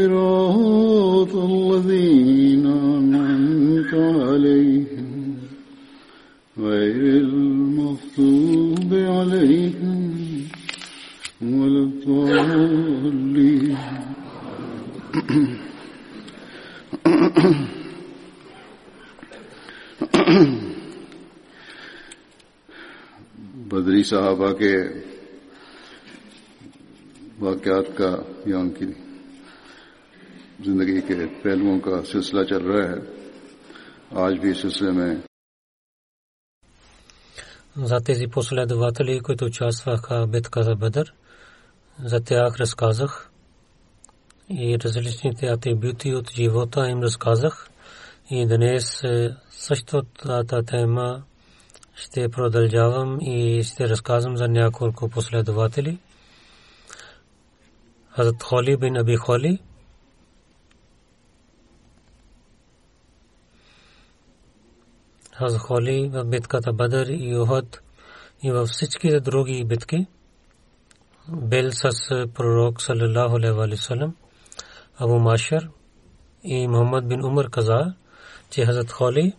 صراط الذين أنعمت عليهم غير المغضوب عليهم ولا الضالين. بدری صحابہ کے واقعات کا یا ان کی जिंदगी के पहलुओं का सिलसिला चल रहा है आज भी इस सिलसिले में за тези последователи, които участваха в битката Бадър. За тях разказах и различните атрибути от живота им разказах. И днес също тази тема ще продължавам и ще разказвам за няколко последователи. Хазрат Холи бин Аби Холи Хазрат Холи в битката Бадър и Уход и във всички други битки бил с пророк саллаллаху алейхи ва саллям Абу Машар и Мухаммад бин Умар каза, че Хазрат Холи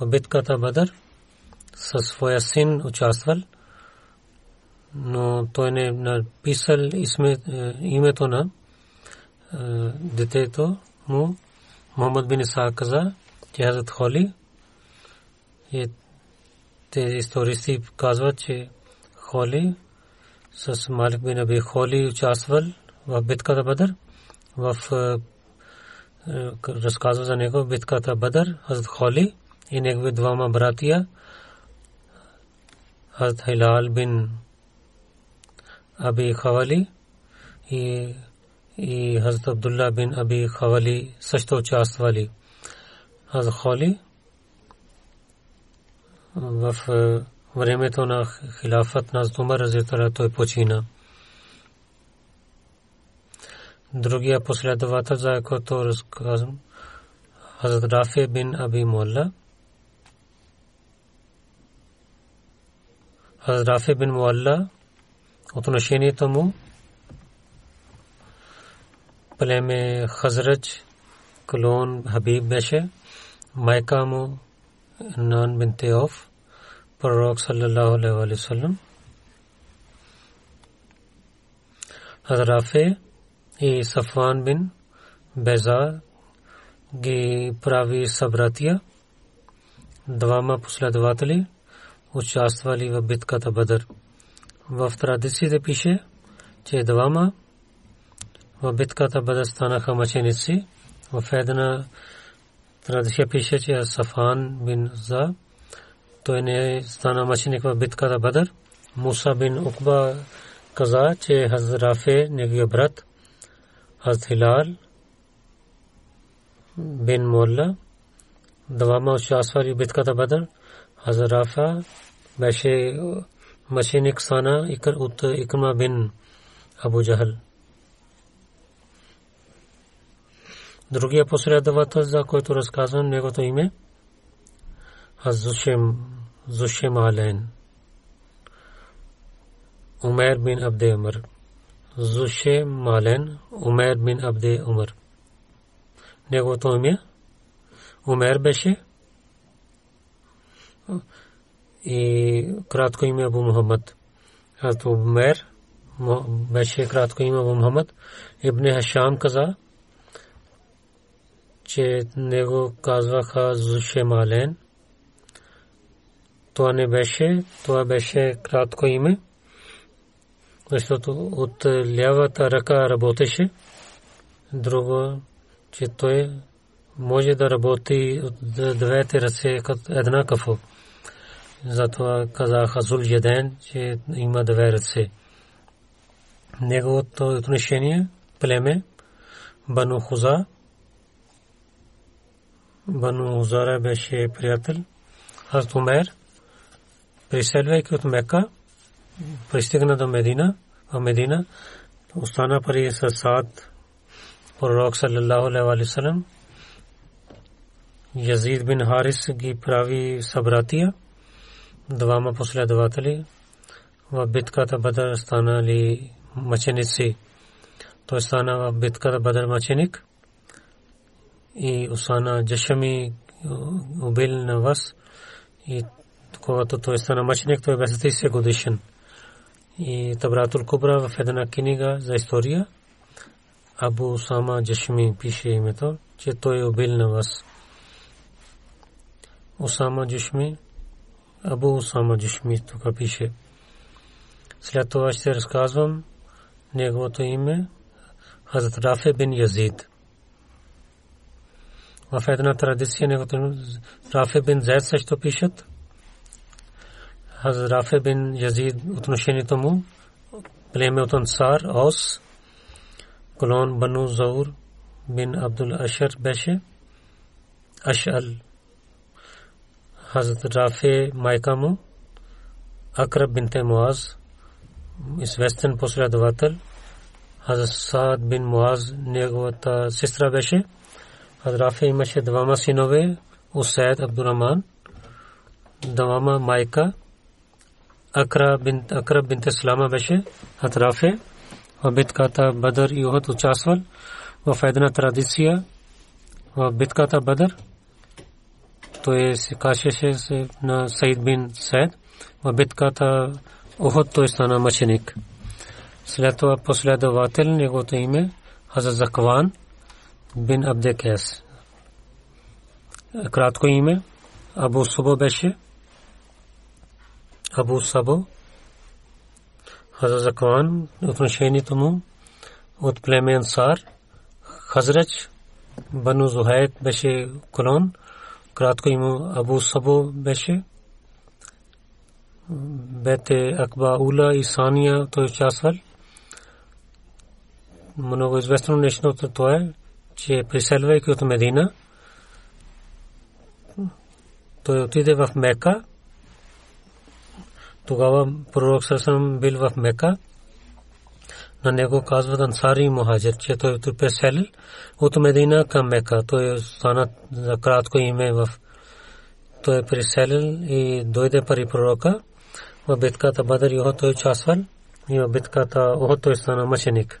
в битката Бадър със своя син участвал, но той не написал името на детето му. Мухаммад бин Иса каза, че Хазрат Холи и тези истористи казват, че Холи с Малик бин Аби Холи участвал в битката Бадър. В разказва за него битката Бадър, Хазрат Холи и негови двама братия, Хазрат Хилал бин Аби Хавали и и Хазрат Абдулла бин Аби Хавали също участвали. Хазрат Холи в времето на хилафът на Умар Разитала той почина. Другия последовател, за който разказвам, Хазрат Рафи бин Аби Мулла. Хазрат Рафи бин Мулла отношението му племе Хазрач клон Хабиб беше майка му نان بنت اوف پروک صلی اللہ علیہ وآلہ وسلم۔ حضراف یہ صفوان بن بیزا گی پراوی صبراتیہ دوامہ پسلا دواتلی اچاست والی و بتکا کا تبدر وفد دسی دے پیشے چے دوامہ و بتکا تا بدرستانہ خامچے نسی، و فیدنا традиция пише, че Сафан бин За той не стана мъченик в битката Бадър. Муса бин Укба каза, че Хазрафе неговия брат Хаз Хилал бин Молла двама участвали в битката Бадър. Хазрафа беше мъченик стана от Икма бин Абу Джахал другия последовател, за който разказвам неговото име, Азушем Зушем Ален. Умер бин Абде Умар. Зуше Мален, Умер бин Абде Умар. Неговото име Умер беше и кратко име Абу Мухаммад. Хазрат Умер беше кратко име Абу Мухаммад. Ибн Хашам каза, че него казваха Зуше Мален. Това не беше, това беше кратко име защото от лявата ръка работеше. Друго, че той може да работи от двете ръце като една кафо. Затова казаха Зул Яден, че има две ръце. Неговото отношение, племе, Бану Хуза, Бану Хузара беше приятел. Хазрат Умер, приселвайки от Мека, пристигна до Медина, а Медина остана пари с Саад, пророк саллаллаху алейхи ва салlam. Язид бин Харис ги прави събратия, двама последователи. В битката Бадър станали мъченици. Той стана в битката Бадър мъченик и Усана Джашами убил на вас и когато той стана мъченик, той беше 30 годишен и Табратул Кубра в една книга за история. Абу Сама Джашми пише името, че той убил на вас. Усама Джашми, Абу Усама Джашми тук пише. След това ще разказвам неговото име Хазрат Рафе бин Язид. В една традиция неговото Рафе бин Зайд също пишат. Хазрат Рафе бин Язид отношението му племе от Ансар, Ос, колон Бану Заур бин Абдул Ашар беше Ашал. Хазрат Рафе майка му Акраб бинте Муаз известен последовател Хазрат Саад бин Муаз неговата сестра беше Хазрат Рафе имаше двама синове Усайд Абдурахман двама майка Акраб бинт Слама беше Атрафе в битката Бадър и Ухud участвал в една традиция в битката Бадър той се кашеше на Саид бин Сайд в битката Ухud той стана мъченик след това последовател неговото име Хаза Закван бин Абдекес кратко име Абу Субо беше Абу Сабо, Хаза Закван, отношението му от племе Ансар, Хазрач, Бану Зухайт беше колон, кратко има Абу Сабо беше, бете Акба Ула и Сания той участвал. Много известно нещо това е, че приселвайки от Медина, той отиде в Мека, тогава пророк Сасам бил в Мека. На него казват Ансари Мухаджир, че той преселил от Медина към Мека. Той стана за кратко име в той е преселил и дойде пари пророка. В битката Бадър його той участвал и в битката Охот той стана мъченик.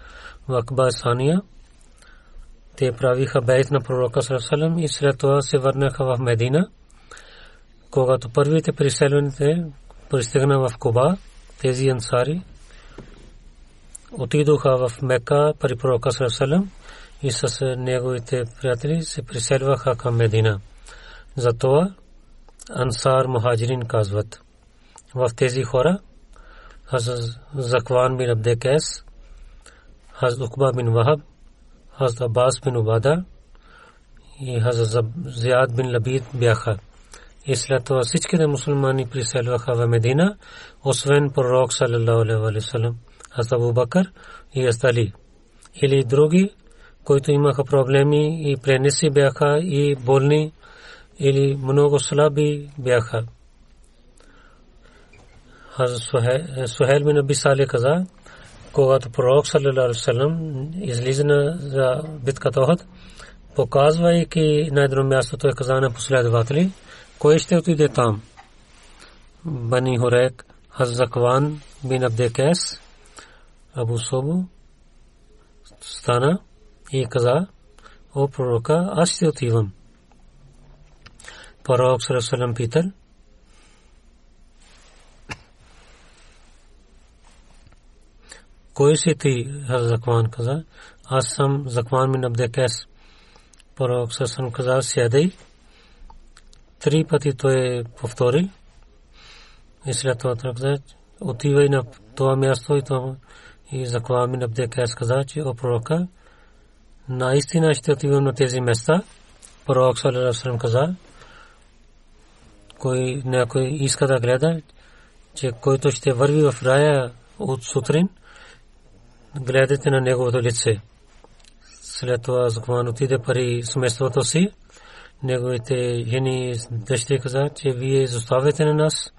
в Акба Сания, те правиха бейт на пророка Сарасалам и след това се върнаха в Медина когато първите преселените пристигна в Куба, тези ансари отидоха в Мека при пророка Сарасалам и с неговите приятели се приселваха към Медина. Затова ансар мухаджирин казват. В тези хора Закван бин Хаз Укба бин Вахаб, Хазрат Аббас бин Убада и Хазрат Зияд бин Лабид бяха. И след това всичките мусулмани приселваха в Медина, освен пророк саллалаху алейхи васалам, Хазрат Абу Бакър и Астали. Или други, които имаха проблеми и пренеси бяха и болни или много слаби бяха. Сухел бин Аби Сале каза, когато пророк саллалаху алейхи васалам излиза за битката Охот, показвайки на едно място, той каза на последователи, кой ще отиде там? Бани Хорек, Хаззакван бин Абдекес, Абу Собу, стана и каза, о пророка, аз ще отивам. Пророк Сарасалам питал, кой си ти, Закван каза, аз съм Закван мин Абдекес. Пророк Сарасалам каза, сядай. Три пъти той повтори. И след това той каза, отивай на това място и това. И Закван мин Абдекес каза, че о пророка, наистина ще отивам на тези места. Пророк Сарасалам каза, кой някой иска да гледа, че който ще върви в рая от сутрин, гледате на неговото лице. След това Закван отиде пари семейството си. Неговите жени дъщери каза, че вие изоставяте на нас.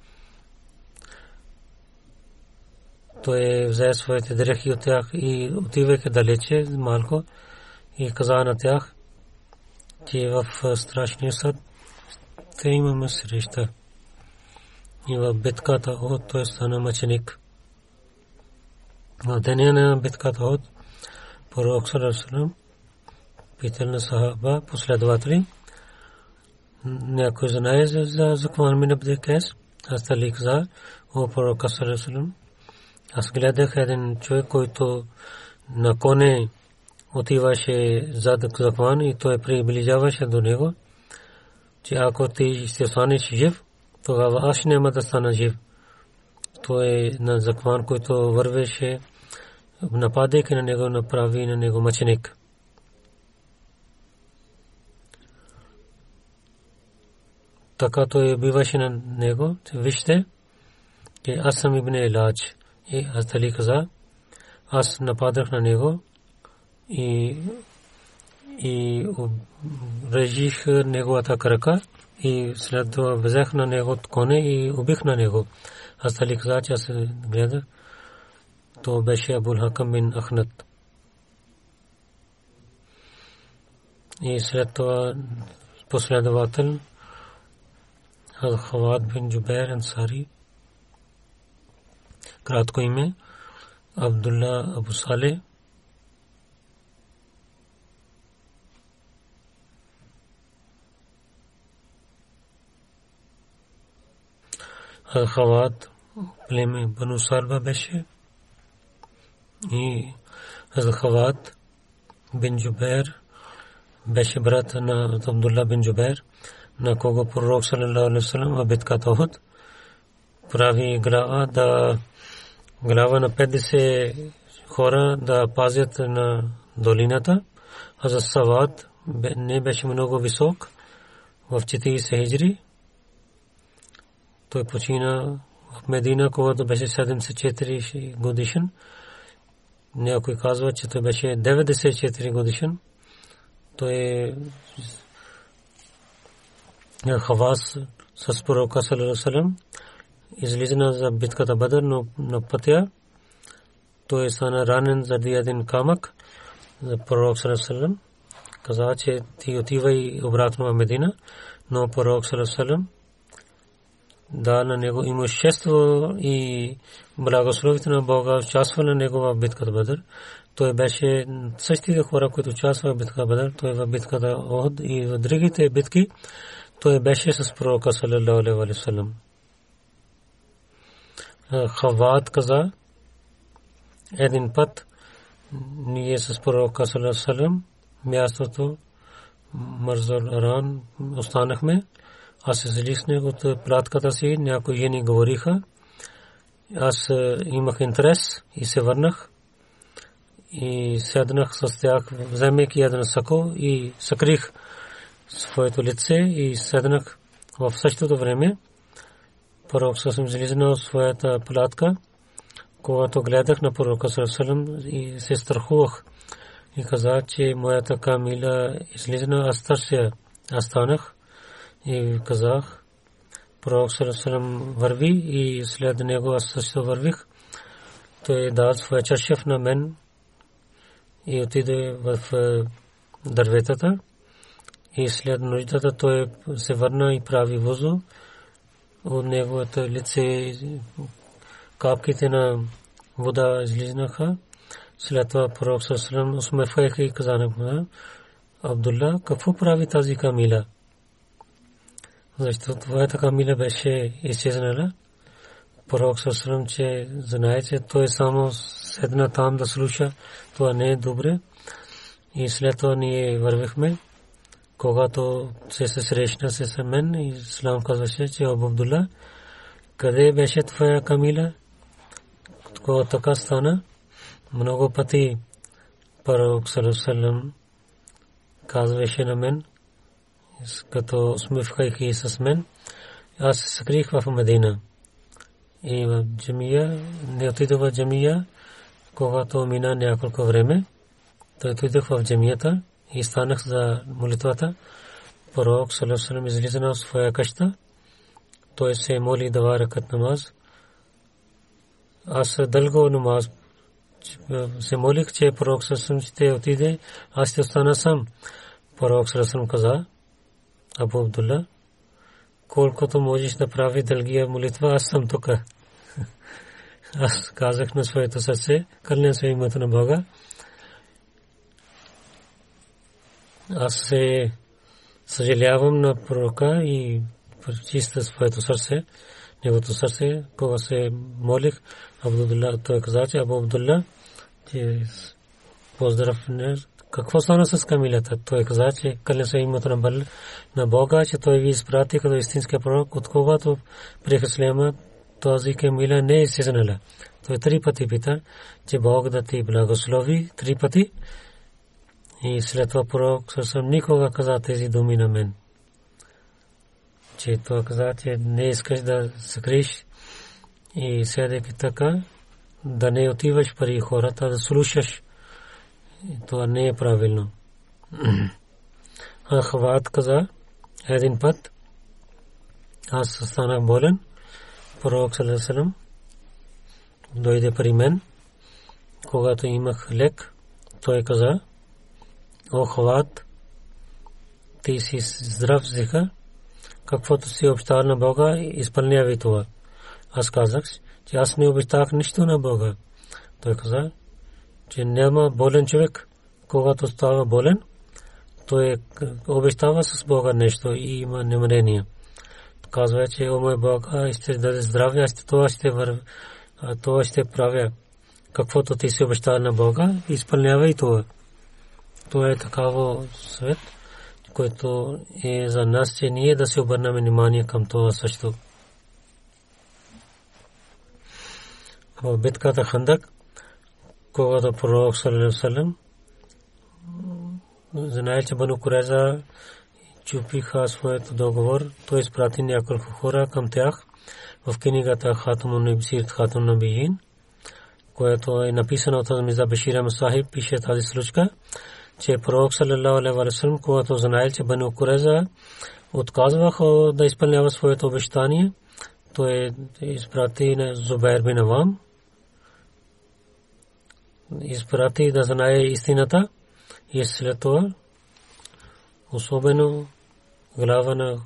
Той взе своите дрехи от тях и отивайки далече малко и каза на тях, че в страшния съд те имаме среща. И в битката от той стана мъченик. В деня на битката от пророк Салам питал на сахаба последователи. Някой знае за закон мин Абдекес. Аз тали каза, о пророк Салам. Аз гледах един човек, който на коне отиваше зад закон и той приближаваше до него че ако ти ще станеш жив, тогава аз няма да стана жив. Той на закон, който вървеше, нападайки на него, направи на него мъченик. Така той биваше на него, вижте, че аз съм ибн Елач. И аз дали каза, аз нападах на него и и режих неговата крака и след това взех на него коне и убих на него. Аз тали каза, че аз гледах. То беше Абул Хакам бин Ахнат. И след това последовател Хавад бин Джубер Ансари. Кратко име Абдулла Абу Салeh Хават племе Бану Сарба беше и Хават бин Джубер беше брат на Абдулла бин Джубер, на кого пророк саллалаху алейхи вассалам в битката Охот прави глава да глава на 50 хора да пазят на долината, а за Сават не беше много висок в 40 хиджри той почина в Медина, когато беше 74 годишен. Някой казва, че той беше 94 годишен. Той е Хавас с пророка Салерасалем излизана за битката Бадър, но на пътя той стана ранен заради един камък за пророк Салерасалем. Каза, че ти отивай обратно в Медина, но пророк Салерасалем да на него имущество и благословите на Бога участва на негова битката Бадър. Той беше същите хора, които участваха в битката Бадър. Той в битката Охд и в другите битки. Той беше с пророка саллалаху алейхи ва каза един път ние с пророка саллалаху останахме аз излиснах от пратката си, някои жени говориха. Аз имах интерес и се върнах. и седнах с тях, вземайки един сако и съкрих своето лице и седнах в същото време. Пророк съм излизал своята платка, когато гледах на пророка Сърсалам и се страхувах и каза, че моята камила излизана, аз търся, аз станах и казах, пророк Сърсалам върви и след него аз също вървих. Той дал своя чашев на мен и отиде в е, дърветата и след нуждата той се върна и прави вузу. От неговото лице капките на вода излизнаха. След това пророк Сърсалам усмехвайки и каза на Абдулла, какво прави тази камила? Защото твоята камила беше изчезнала. Пророк Сърсалам, че знае, че той само седна там да слуша, това не е добре. И след това ние вървихме когато се се срещна с мен Ислам казваше, че Абу Абдулла, къде беше твоя камила? Когато така стана, много пъти Пророк Салам казваше на мен, като смивкайки с мен, аз се скрих в Медина. И в джамия, не отидох в джамия, когато мина няколко време, той отидох в джамията, и станах за молитвата. Пророк Салесалем излиза на своя къща. Той се моли два ръкат намаз. Аз дълго намаз се молих, че пророк Салесалем ще отиде. Аз ще остана сам. Пророк Салесалем каза, Абу Абдулла, колкото можеш да прави дългия молитва, аз съм тук. Аз казах на своето сърце, кълня се името на Бога. Аз се съжалявам на пророка и пречиста своето сърце, неговото сърце, кога се молих, Абдулла, той каза, че Абу Абдулла, че поздрав какво стана с камилата? Той каза, че каля се името на, Бъл, на Бога, че той ви изпрати като истинския пророк, от когато приеха Слема, този камила не е изсезнала. Той три пъти пита, че Бог да ти благослови три пъти. И след това пророк съвсем никога каза тези думи на мен. Че той каза, че не искаш да скриш и седеки така, да не отиваш пари хората, да слушаш. Това не е правилно. Ахват каза един път, аз станах болен, пророк Салесалам дойде при мен, когато имах лек, той каза, О, хват, ти си здрав зиха, каквото си обещал на Бога, изпълнявай това. Аз казах, че аз не обещах нищо на Бога. Той каза, че няма болен човек, когато става болен, той обещава с Бога нещо и има намерение. Казва, че о мой Бог, ще даде здраве, аз това ще вървя, това ще правя. Каквото ти си обещал на Бога, изпълнявай това. Това е такава свет, който е за нас, че ние да се обърнем внимание към това също. В битката Хандак, когато пророк Салем знае, че Бану Куреза чупиха своят договор, той изпрати няколко хора към тях в книгата Хатамун Набисир Хатун Набиин, което е написано от Миза Башира Масахиб, пише тази случка че пророк саллалаху алейхи когато знаел, че Бану Куреза отказваха да изпълнява своето обещание, той изпрати на Зубайр бин изпрати да знае истината. И след това особено глава на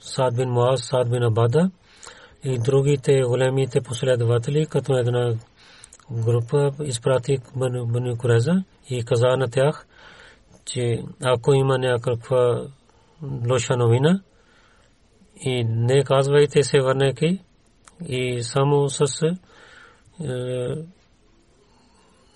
Сад бин Муаз, Сад бин Абада и другите големите последователи, като една група изпрати Бану Куреза и каза на тях, че ако има някаква лоша новина и не казвайте се върнеки и само с е,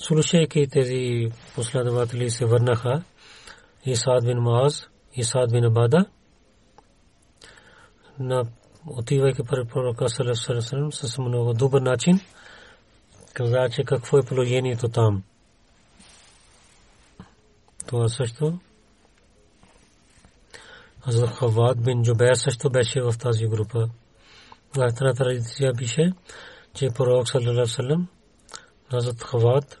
Слушайки тези последователи се върнаха и Саад бин Мааз и Саад бин Абада на отивайки пред пророка Салесалесалем с много добър начин каза, че какво е положението там. Това също Хазрат Хавад бин Джубер също беше в тази група. Една традиция пише, че пророк саллалаху Хазрат Хавад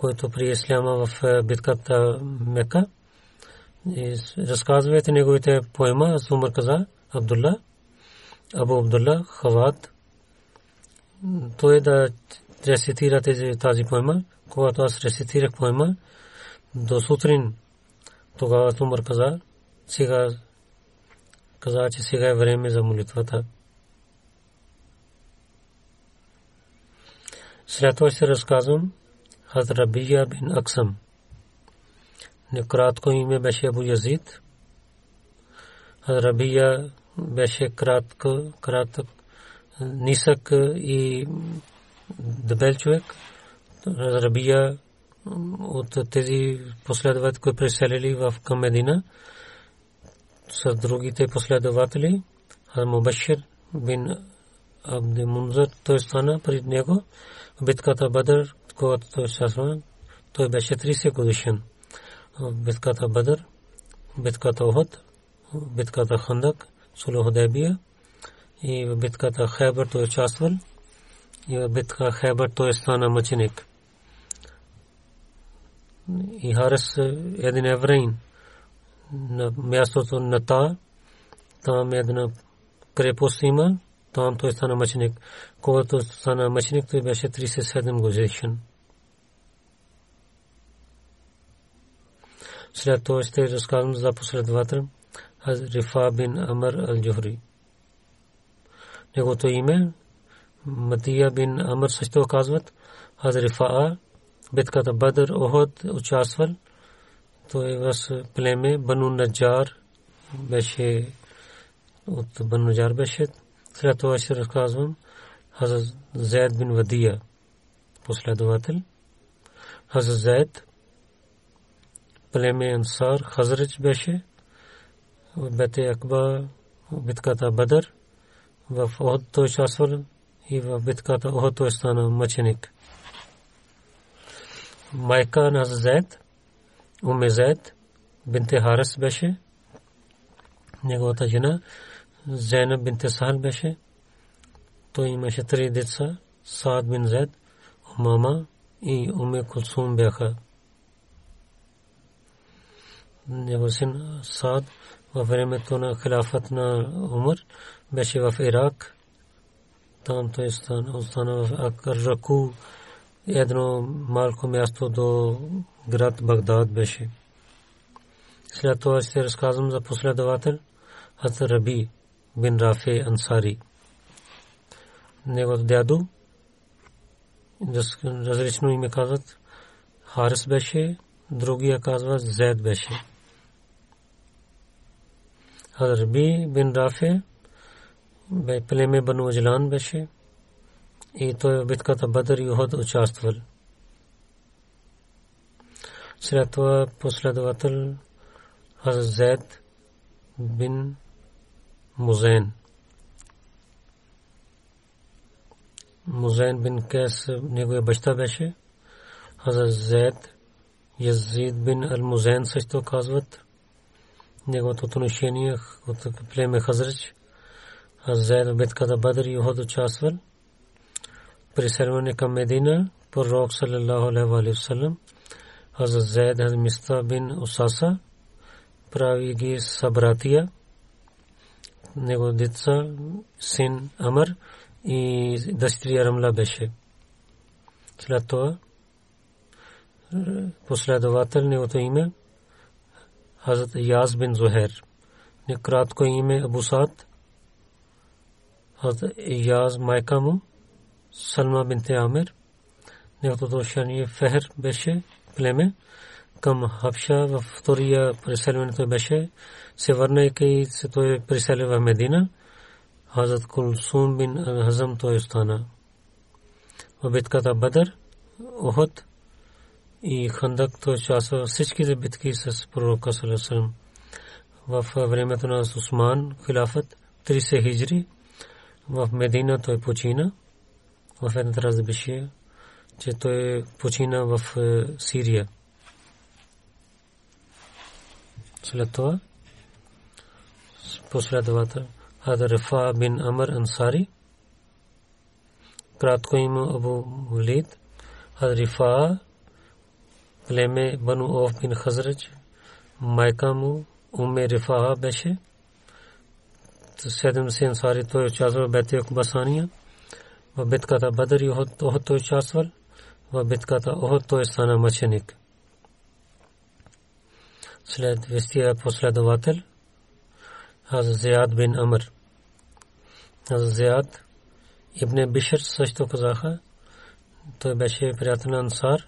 който при Исляма в битката Мека. Разказвайте неговите поема, аз Умар каза, Абдулла, Абу Абдулла, Хават. Той да рецитира тази поема. Когато аз рецитирах поема, до сутрин тогава Умар каза, сега каза, че сега е време за молитвата. След това ще разказвам Рабия бин Аксам. Име беше Абу Язид. Хазр Рабия беше кратко, кратък, нисък и дебел човек. Рабия от тези последователи, които преселили в към с другите последователи, Мубашир бин Абди Мунзар, той стана пред него битката Бадър, когато той участва, той беше 30 годишен. Битката Бадър, битката Охот, битката Хандак, Сулу Худайбия и в битката Хайбър той участвал и в битка Хайбър той стана мъченик. И Харес един евреин на мястото на та, там една крепост има, там той стана мъченик. Когато стана мъченик, той беше 37 годишен. След това ще разказвам за последовател Рифа бин Амр ал-Джухри. Неговото име Матия бин Амр също казват Рифа битката Бадър Охот участвал. Той в племе Бану Наджар беше от Бану Наджар беше след това ще разказвам Хазрат Зайд бин Вадия, последовател. Хазрат Зайд, племе Ансар, Хазрач беше, в Бете Акба, в битката Бадър, в Охот той участвал и в битката Охот той стана мъченик. Майка на Зайд, Уме Зайд, бинте Харес беше, неговата жена, Зайнаб бинте Сахал беше. Той имаше три деца. Саад бин Зайд, Умама и Уме Кулсум бяха. Него син Саад във времето на хилафът на Умар беше в Ирак. Там той остана в Акаржаку, едно малко място до град Багдад беше. След това ще разказвам за последовател Хазар Раби бин Рафе Ансари. Неговото дядо, различно име казват, Харис беше, другия казва Зед беше. Харби бин Рафе бе племе Бану Аджлан беше и той в битката Бадър и Уход участвал. След това последовател Хазрат бин Музен. Музен бин Кес неговия баща беше. Хазрат Зед Язид бин Ал Музен също казват. Неговото отношение от племе Хазрач. Зед в битката Бадр и Уход участвал. Преселване към Медина, пророк саллаллаху алейхи ва Хазрат Зайд Миста бин Усаса прави ги събратия него деца син Амър и дъщеря Рамла беше. След това последовател неговото име حضرت یاز بن زہر نے کرات کو ایم ابو سعد، حضرت یاز مائکام سلمہ بنت عامر نے حضرت شنی فہر بیشے پلے میں کم حفشہ و فطوریہ میں تو بیشے سے ورنہ کئی سے تو پریسل و مدینہ، حضرت کلثوم بن الحزم تو استانہ، و بتکا بدر، احد и Хандак той участва всичките битки с пророка Салесалам. В времето на Усман, хилафът, 30 хиджри, в Медина той почина. В една разбеше, че той почина в Сирия. След това последовател Хадар бин Амр Ансари. Кратко има Абу Валид. Хадрифа племе Бану Оф бин Хазрач. Майка му Уме Рифа беше. Седем си ансари той участвал в Бетия Кубасания. В битката Бадър и Охот той участвал. В битката Охот той стана мъченик. След вестия последовател Хазрат Зияд бин Амр. Хазрат Зияд Ибн Бишр също казаха, той беше приятел на Ансар.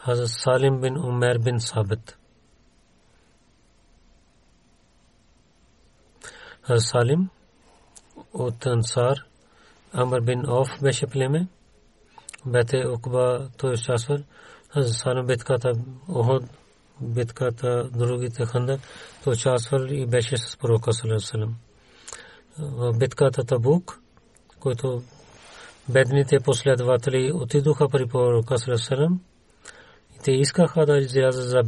Хазрат Салим бин Умер бин Сабит. Хазрат Салим от Ансар Амр бин Оф беше племе. Бете Окба той участвал. Хазрат Салим битката Оход битката, другите ханда, то участвал и беше с пророка Салам. В битката Табук, който бедните последователи отидоха при пророка Салам, Те искаха да излязат за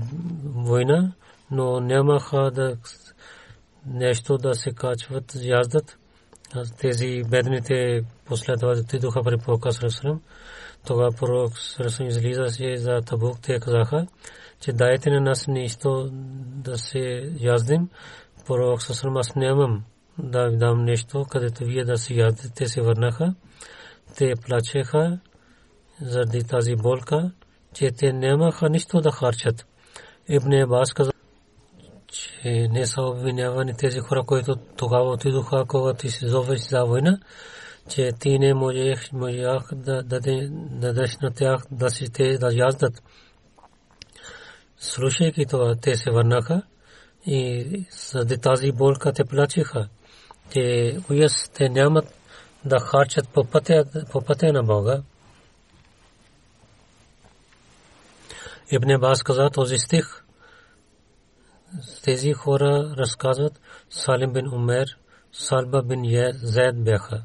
война, но нямаха да нещо да се качват, яздат. Тези бедните последователи отидоха при пророка Салам. Тогава пророк Салам излиза за Табук, те казаха, че дайте на нас нещо да се яздим. Пророк Сасалам аз нямам да ви дам нещо, където вие да се яздите. Те се върнаха. Те плачеха заради тази болка, че те нямаха нищо да харчат. Ибн Абас каза, че не са обвинявани тези хора, които тогава отидоха, когато се зовеш за война, че ти не можеш да дадеш на тях да си те да яздат слушайки това, те се върнаха и заради тази болка те плачеха. Те уяс, те нямат да харчат по пътя на Бога. Ибн Абас каза този стих. Тези хора разказват Салим бин Умер, Салба бин Зайд бяха.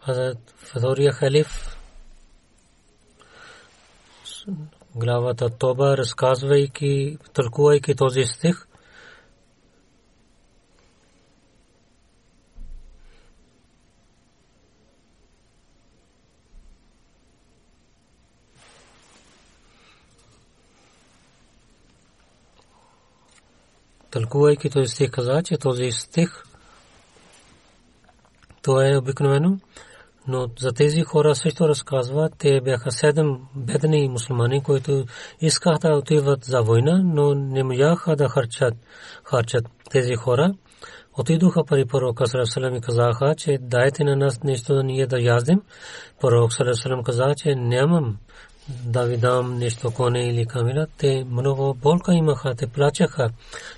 Хазрат втория халиф главата Тоба, разказвайки, тълкувайки този стих, тълкувайки този стих каза, че този стих то е обикновено но за тези хора също разказва, те бяха седем бедни мусулмани, които искаха да отиват за война, но не можаха да харчат, харчат тези хора. Отидоха при пророка Салам и казаха, че дайте на нас нещо да ние да яздим. Пророк Салам каза, че нямам да ви дам нещо коне или камила. Те много болка имаха, те плачеха.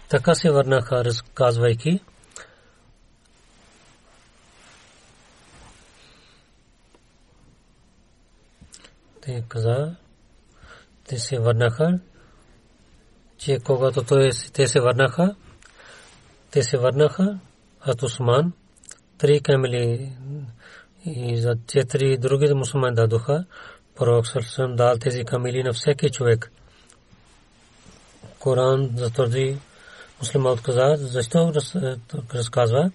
Така се върнаха, разказвайки. те каза, те се върнаха, че когато той, те се върнаха, те се върнаха, от Усман, три камели и за четири други мусулмани дадоха. Пророк Сърсъм дал тези камели на всеки човек. Коран затвърди муслима отказа, защо разказва?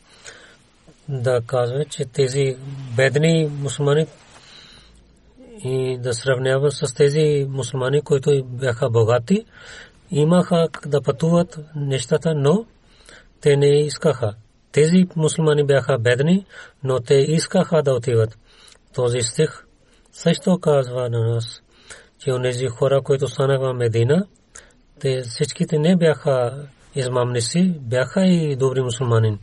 Да казва, че тези бедни мусулмани и да сравнява с тези мусулмани, които бяха богати, имаха да пътуват нещата, но те не искаха. Тези мусулмани бяха бедни, но те искаха да отиват. Този стих също казва на нас, че онези хора, които станаха в Медина, те всичките не бяха измамници, бяха и добри мусулмани.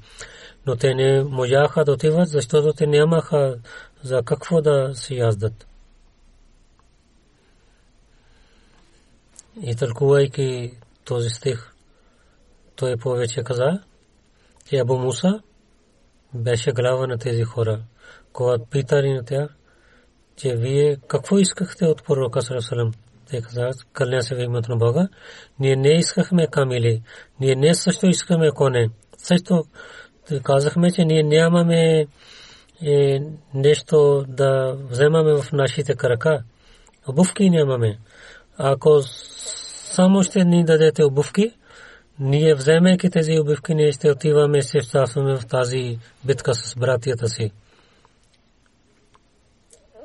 Но те не можаха да отиват, защото те нямаха за какво да си яздат. И тълкувайки този стих, той повече каза, че Абу Муса беше глава на тези хора. Когато питали на тях, че вие какво искахте от пророка Сарасалам? Те казаха, кълня се в името на Бога. Ние не искахме камили. Ние не също искаме коне. Също казахме, че ние нямаме е, нещо да вземаме в нашите крака. Обувки нямаме. Ако само ще ни дадете обувки, ние вземайки тези обивки, ние ще отиваме и участваме в тази битка с братията си.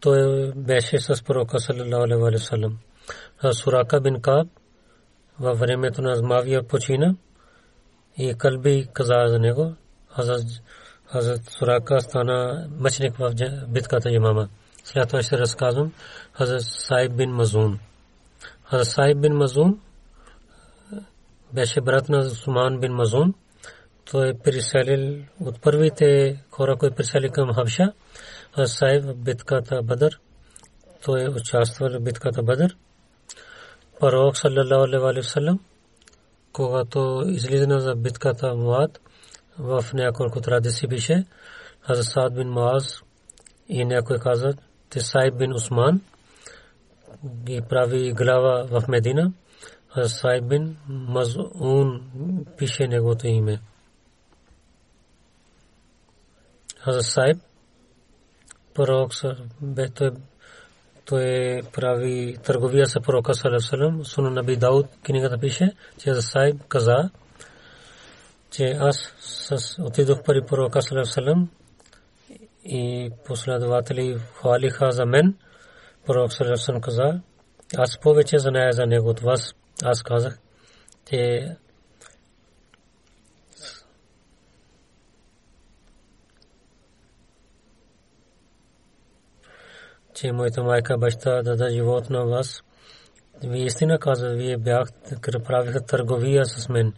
той беше с пророка саллалаху алейхи ва саллям. Сурака бин Каб във времето на Азмавия почина и Калби каза за него. Хазрат Сурака стана мъченик в битката Ямама. След това ще разказвам Хазрат Сайб бин Мазун. Хазрат Сайб бин Мазун беше брат на Суман бин Мазун той е приселил от първите хора, които присели към Хабша, Сайб в битката Бадър. Той е участвал в битката Бадър. Пророк саллалаху алейхи ва саллям, когато излиза за битката Муад, в няколко традиции пише, Хазрат Саад бин Муаз и някой каза, те Сайб бин Усман ги прави глава в Медина. Хазрат Сайб бин Мазун пише неговото име. Хазрат Сайб, пророк той прави търговия с пророка Салам, суна Наби Дауд, книгата пише, че Хазрат Сайб каза, че аз отидох при пророка Салам и последователи хвалиха за мен. Пророк Салам каза, аз повече зная за него от вас. Аз казах, че че моята майка баща даде живот на вас. Вие истина каза, вие бяхте, правиха търговия с мен.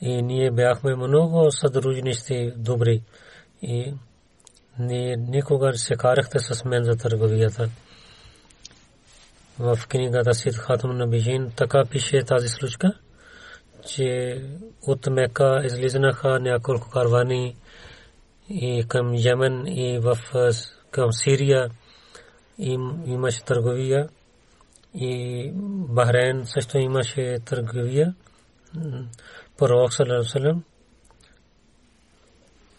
И ние бяхме много съдружници добри. И ние никога се карахте с мен за търговията. В книгата Сид Хатум на Бижин така пише тази случка, че от Мека излизнаха няколко карвани и към Йемен и в към Сирия им имаше търговия и Бахрейн също имаше търговия. Пророк Салам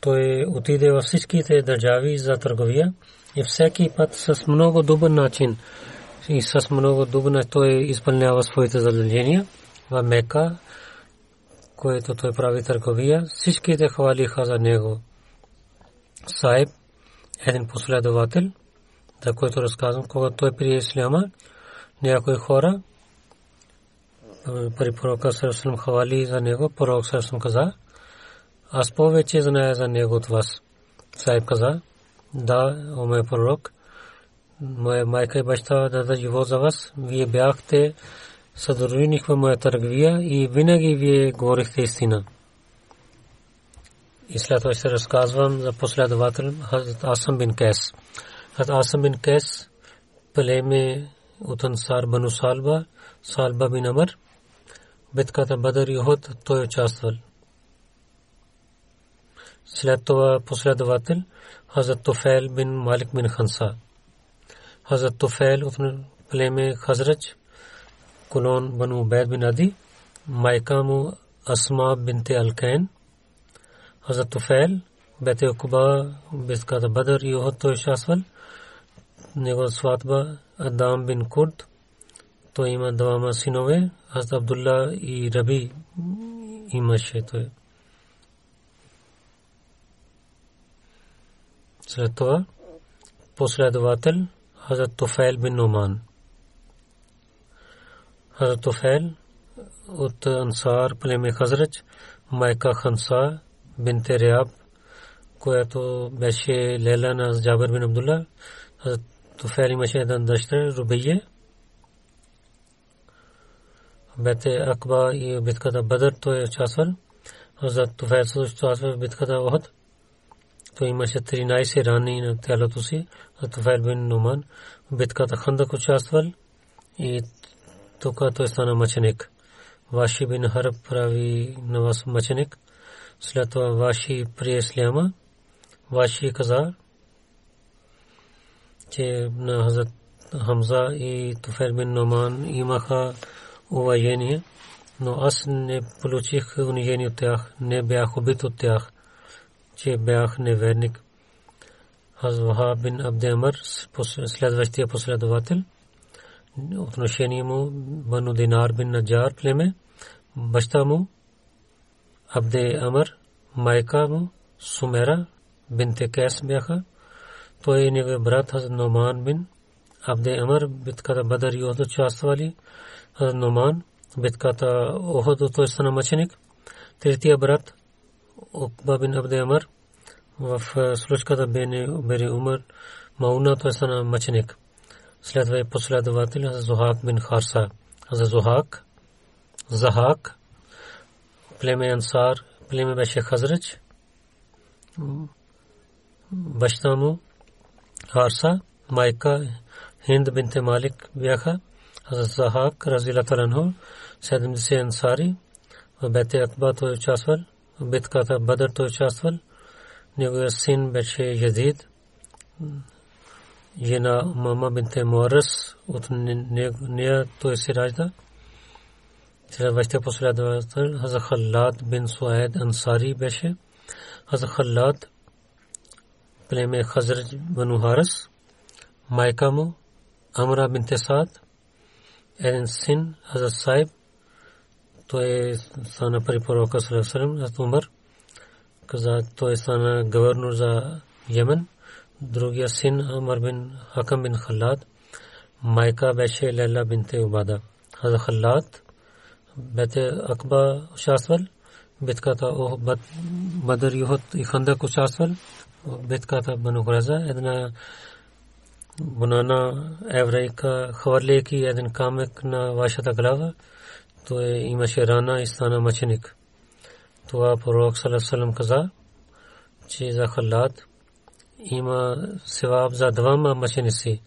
той отиде във всичките държави за търговия и всеки път с много добър начин и с много добър той изпълнява своите задължения в Мека, което той прави търговия. Всичките хвалиха за него. Сайб, един последовател, за което разказвам, когато той прие исляма, някои хора при пророка Сърсъм хвали за него, пророк Сърсъм каза, аз повече зная за него от вас. Сайб каза, да, о мой пророк, моя майка и баща даде живот за вас, вие бяхте съдруинихме моя търговия и винаги вие говорихте истина. И след това ще разказвам за последовател Хазрат Асам бин Кес. حضرت آسم بن کیس پلے میں اتنسار بنو سالبہ سالبہ بن عمر بتکاتا بدر یہود تو چاسول سلیتوا پسلا دواتل حضرت توفیل بن مالک بن خنسا۔ حضرت توفیل اتن پلے میں خزرچ کلون بنو عبید بن عدی مائکام و اسما بنت القین حضرت طفیل، بیت اقبا بسکات بدر یہود تو شاسول участвал. Него сватба Адам бин Курд, той има двама синове, Хазрат Абдулла и Раби имаше той. След това последовател Хазрат Туфайл бин Нуман. Хазрат Туфайл от Ансар племе Хазрач, майка Ханса бин Териаб, която беше лела на Джабер бин Абдулла. Хазрат Туфайл имаше една дъщеря, Рубия. Бете Акба и битката Бадър той участвал. Хазрат Туфайл също участвал в битката Охот той имаше 13 рани на тялото си, Туфайл бин Нуман. В битката Хандак участвал и тук той стана мъченик. Ваши бин Хараб прави на вас мъченик. След това Ваши Исляма. Ваши каза, че на Хазрат Хамза и Туфайл бин Нуман имаха уважение, но аз не получих унижение от тях, не бях убит от тях че бях неверник. Хазваха бин Абдемър, следващия последовател, отношение му Бану Динар бин Наджар племе, баща му Абде Амър, майка му Сумера бинте Кес бяха. Той и неговия брат Хаз Номан бин Абде Амър битката Бадър и Охд участвали. Хаз Номан битката Охд той стана мъченик. Третия брат Окба бин Абде Амар в случката Бери Умар Мауна той стана мъченик. Следва и последовател Зухак бин Харса. За Зухак, Захак, племе Ансар, племе беше Хазрач, баща му حارثہ مائکہ ہند بنت مالک بیاخہ حضرت صحاق رضی اللہ تعالیٰ عنہ، سید سے انصاری و بیت اقبا تو چاسول بت کا تھا بدر تو چاسول نیو سین بیش یزید یہ نا ماما بنت مورس نیا تو سراج تھا۔ وجتے پسلاد حضرت خلاد بن سعید انصاری بیش حضرت خلاد племе Хазрат Бану Харас. Майка му Амра бинте Саад. Един син Хаза Сайб той стана при пророка Салесалем, Хазрат Умар. Каза, той стана гвърнор за Йемен. Другия син Амар бин Хакам бин Халад. Майка беше Лейла бинте Убада. Хазрат Халад бете Акба участвал. битката Бадър Юхот и Хандак участвал. битката Бану Хураза. Една банана еврейка хвърляйки един камък на вашата глава той имаше рана и стана мъченик. Това пророк Салам каза, че за халат има севаб за двама мъченици.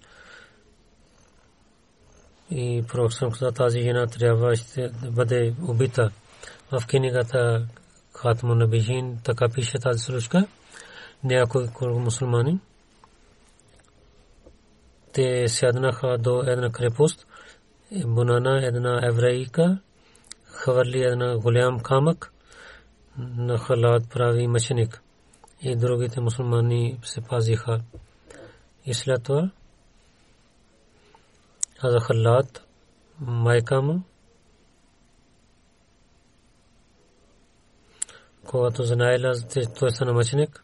И пророк Салам каза, тази жена трябва ще бъде убита. В книгата Хатму Набижин така пише тази случка. Някой мусулмани? Те сяднаха до една крепост – Бунана една еврейка хвърли една голям камък на халат прави мъченик. И другите мусулмани се пазиха. И след това за халат майка му когато знаела, той са намъченик,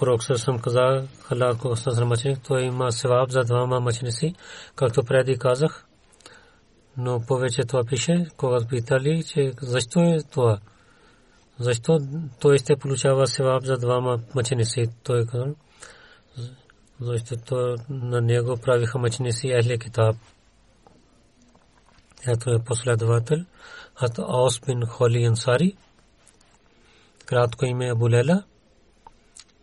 пророк съм каза халал ко на мъченик, той има севаб за двама мъченици, както преди казах. Но повече това пише, когато питали, че защо е това? Защо той ще получава севаб за двама мъченици? Той каза, защото на него правиха мъченици Ехле Китаб. Ето е последовател. Хат Аус бин Холи Ансари. Кратко име е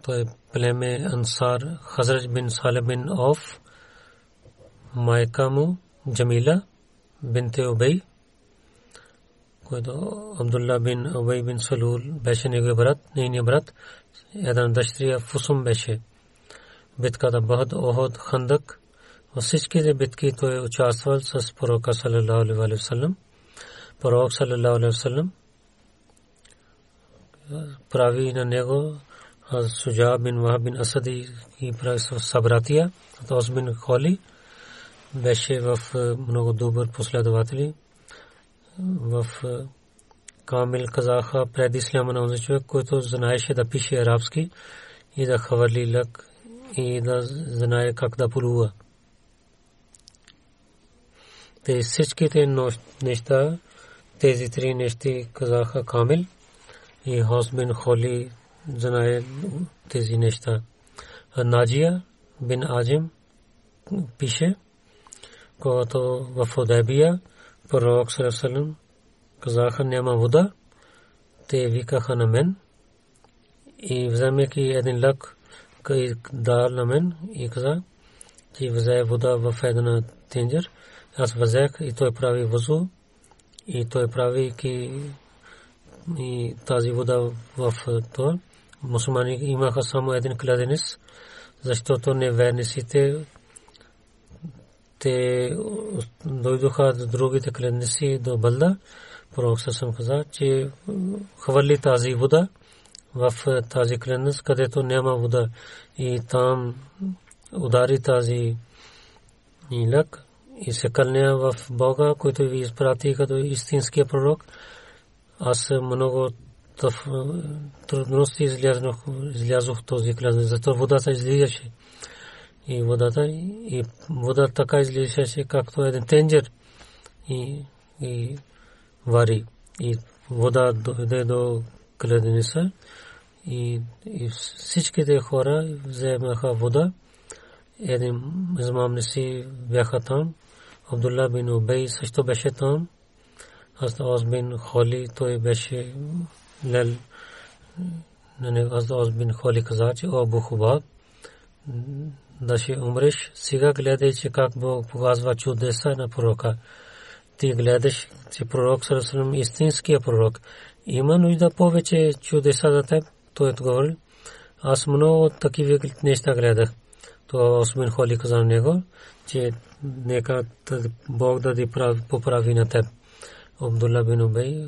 Абу Лела. Той е племе Ансар Хазрат бин Сале бин Оф. Майка му Джамила бинте Убей. който Абдулла бин Убей бин Салул беше неговия брат, нейният брат. Един дъщеря Фусум беше. Битката Бахад, Оход, Хандак. Във всичките битки той е участвал с пророка салалаху алейхи ва саллям. Пророк салалаху алейхи ва саллям прави на него Суджа бин Вахаб бин Асади и прави събратия. Тос бин Холи беше в много добър последователи. В Камил казаха пред исляма на този човек, който знаеше да пише арабски и да хвърли лък и да знае как да полува. Те всичките неща, тези три неща казаха Камил и Хосбин Холи знае тези неща. Наджия бин Аджим пише, когато в Худайбия пророк Сарасалам казаха няма вода, те викаха на мен и вземайки един лък дал на мен и каза, че взе вода в една тенджер. Аз взех и той прави възу и той прави и тази вода в това. Мусулмани имаха само един кладенец, защото неверниците те дойдоха до другите кладенци до Балда. Пророк съм каза, че хвърли тази вода в тази кладенец, където няма вода и там удари тази лък и се кълня в Бога, който ви изпрати като истинския пророк. Аз много трудности излязох, излязох този клас, защото водата излизаше. И водата, и водата така излизаше, както един тенджер и, и вари. И вода дойде до кладеница и, и всичките хора вземаха вода. Един измамници бяха там. Абдулла бин Убей също беше там. Аз бин Холи, той беше. Аз бин Холи каза, че о Абу Хубаб, да ще умреш. Сега гледай, че как Бог показва чудеса на пророка. Ти гледаш, че пророк Сарасалам истинския пророк. Има нужда повече чудеса за теб. Той отговорил. Аз много такива неща гледах. То Осмин Холи каза него, че нека Бог да ти поправи на теб. Абдулла бин Убей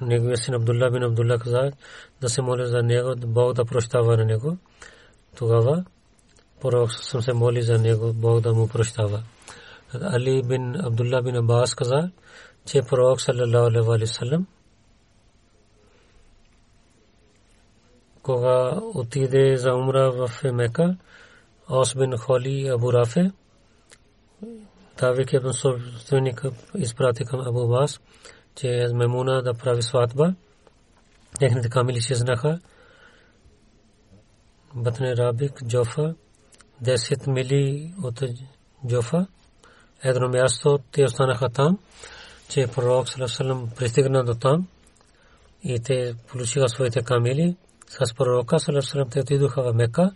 неговия син Абдулла бин Абдулла каза да се моля за него, Бог да прощава на него. Тогава пророк съм се моли за него, Бог да му прощава. Али бин Абдулла бин Аббас каза, че пророк саллалаху алейхи ва саллям кога отиде за умра в Мека, Ос бин Холи Абу Рафе, Тавик ибн собственик изпрати към Абу Бас, че е Мемуна да прави сватба. Техните камили се знаха. Батне Рабик, Джофа, 10 мили от Джофа. Едно място те останаха там, че пророк Салам пристигна до там и те получиха своите камили. С пророка Салам те отидоха в Мека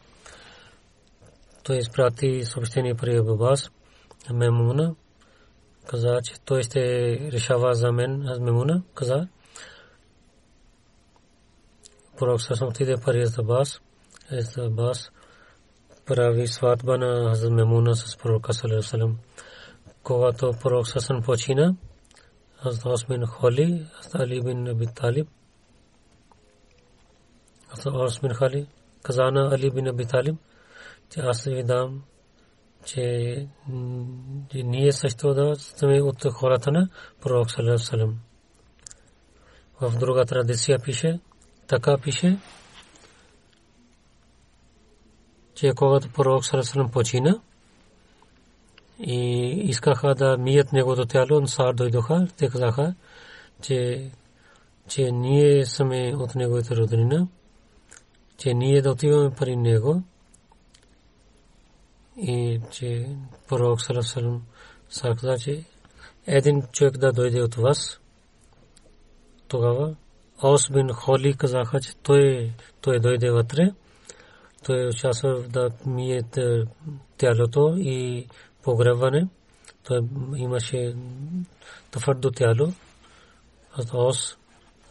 той изпрати съобщение при Аббас Мемуна каза, че той ще решава за мен аз Мемуна каза пророк Сасам отиде пари за Абас. Ез Абас прави сватба на Хазрат Мемуна с пророка Салам. Когато пророк Сасам почина, Хазрат Осмин Холи, Хазрат Али бин Аби Талиб, Хазрат Осмин Холи, казана Али бин Аби Талиб, че аз ви дам, че ние също да сме от хората на пророк Салам. В друга традиция пише, така пише, че когато пророк Сарасалам почина и искаха да мият неговото тяло, Ансар дойдоха, те казаха, че, че ние сме от неговите роднина, че ние да отиваме при него и че пророк Сарасалам каза, че един човек да дойде от вас, тогава Ос бин Холи казаха, че той, той дойде вътре. Той участва да мие тялото и погребване. Той имаше твърдо тяло. Ос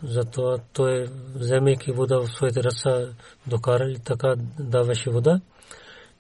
затова той вземайки вода в своите ръца докара и така даваше вода.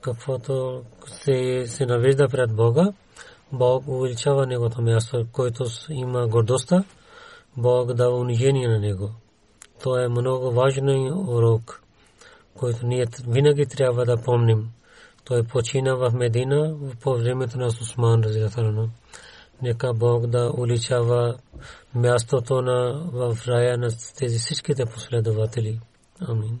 каквото се, се навежда пред Бога, Бог увеличава негото място, който има гордостта, Бог дава унижение на него. То е много важен урок, който ние винаги трябва да помним. Той почина в Медина по времето на Усман Разилатарано. Нека Бог да уличава мястото на в рая на тези всичките последователи. Амин.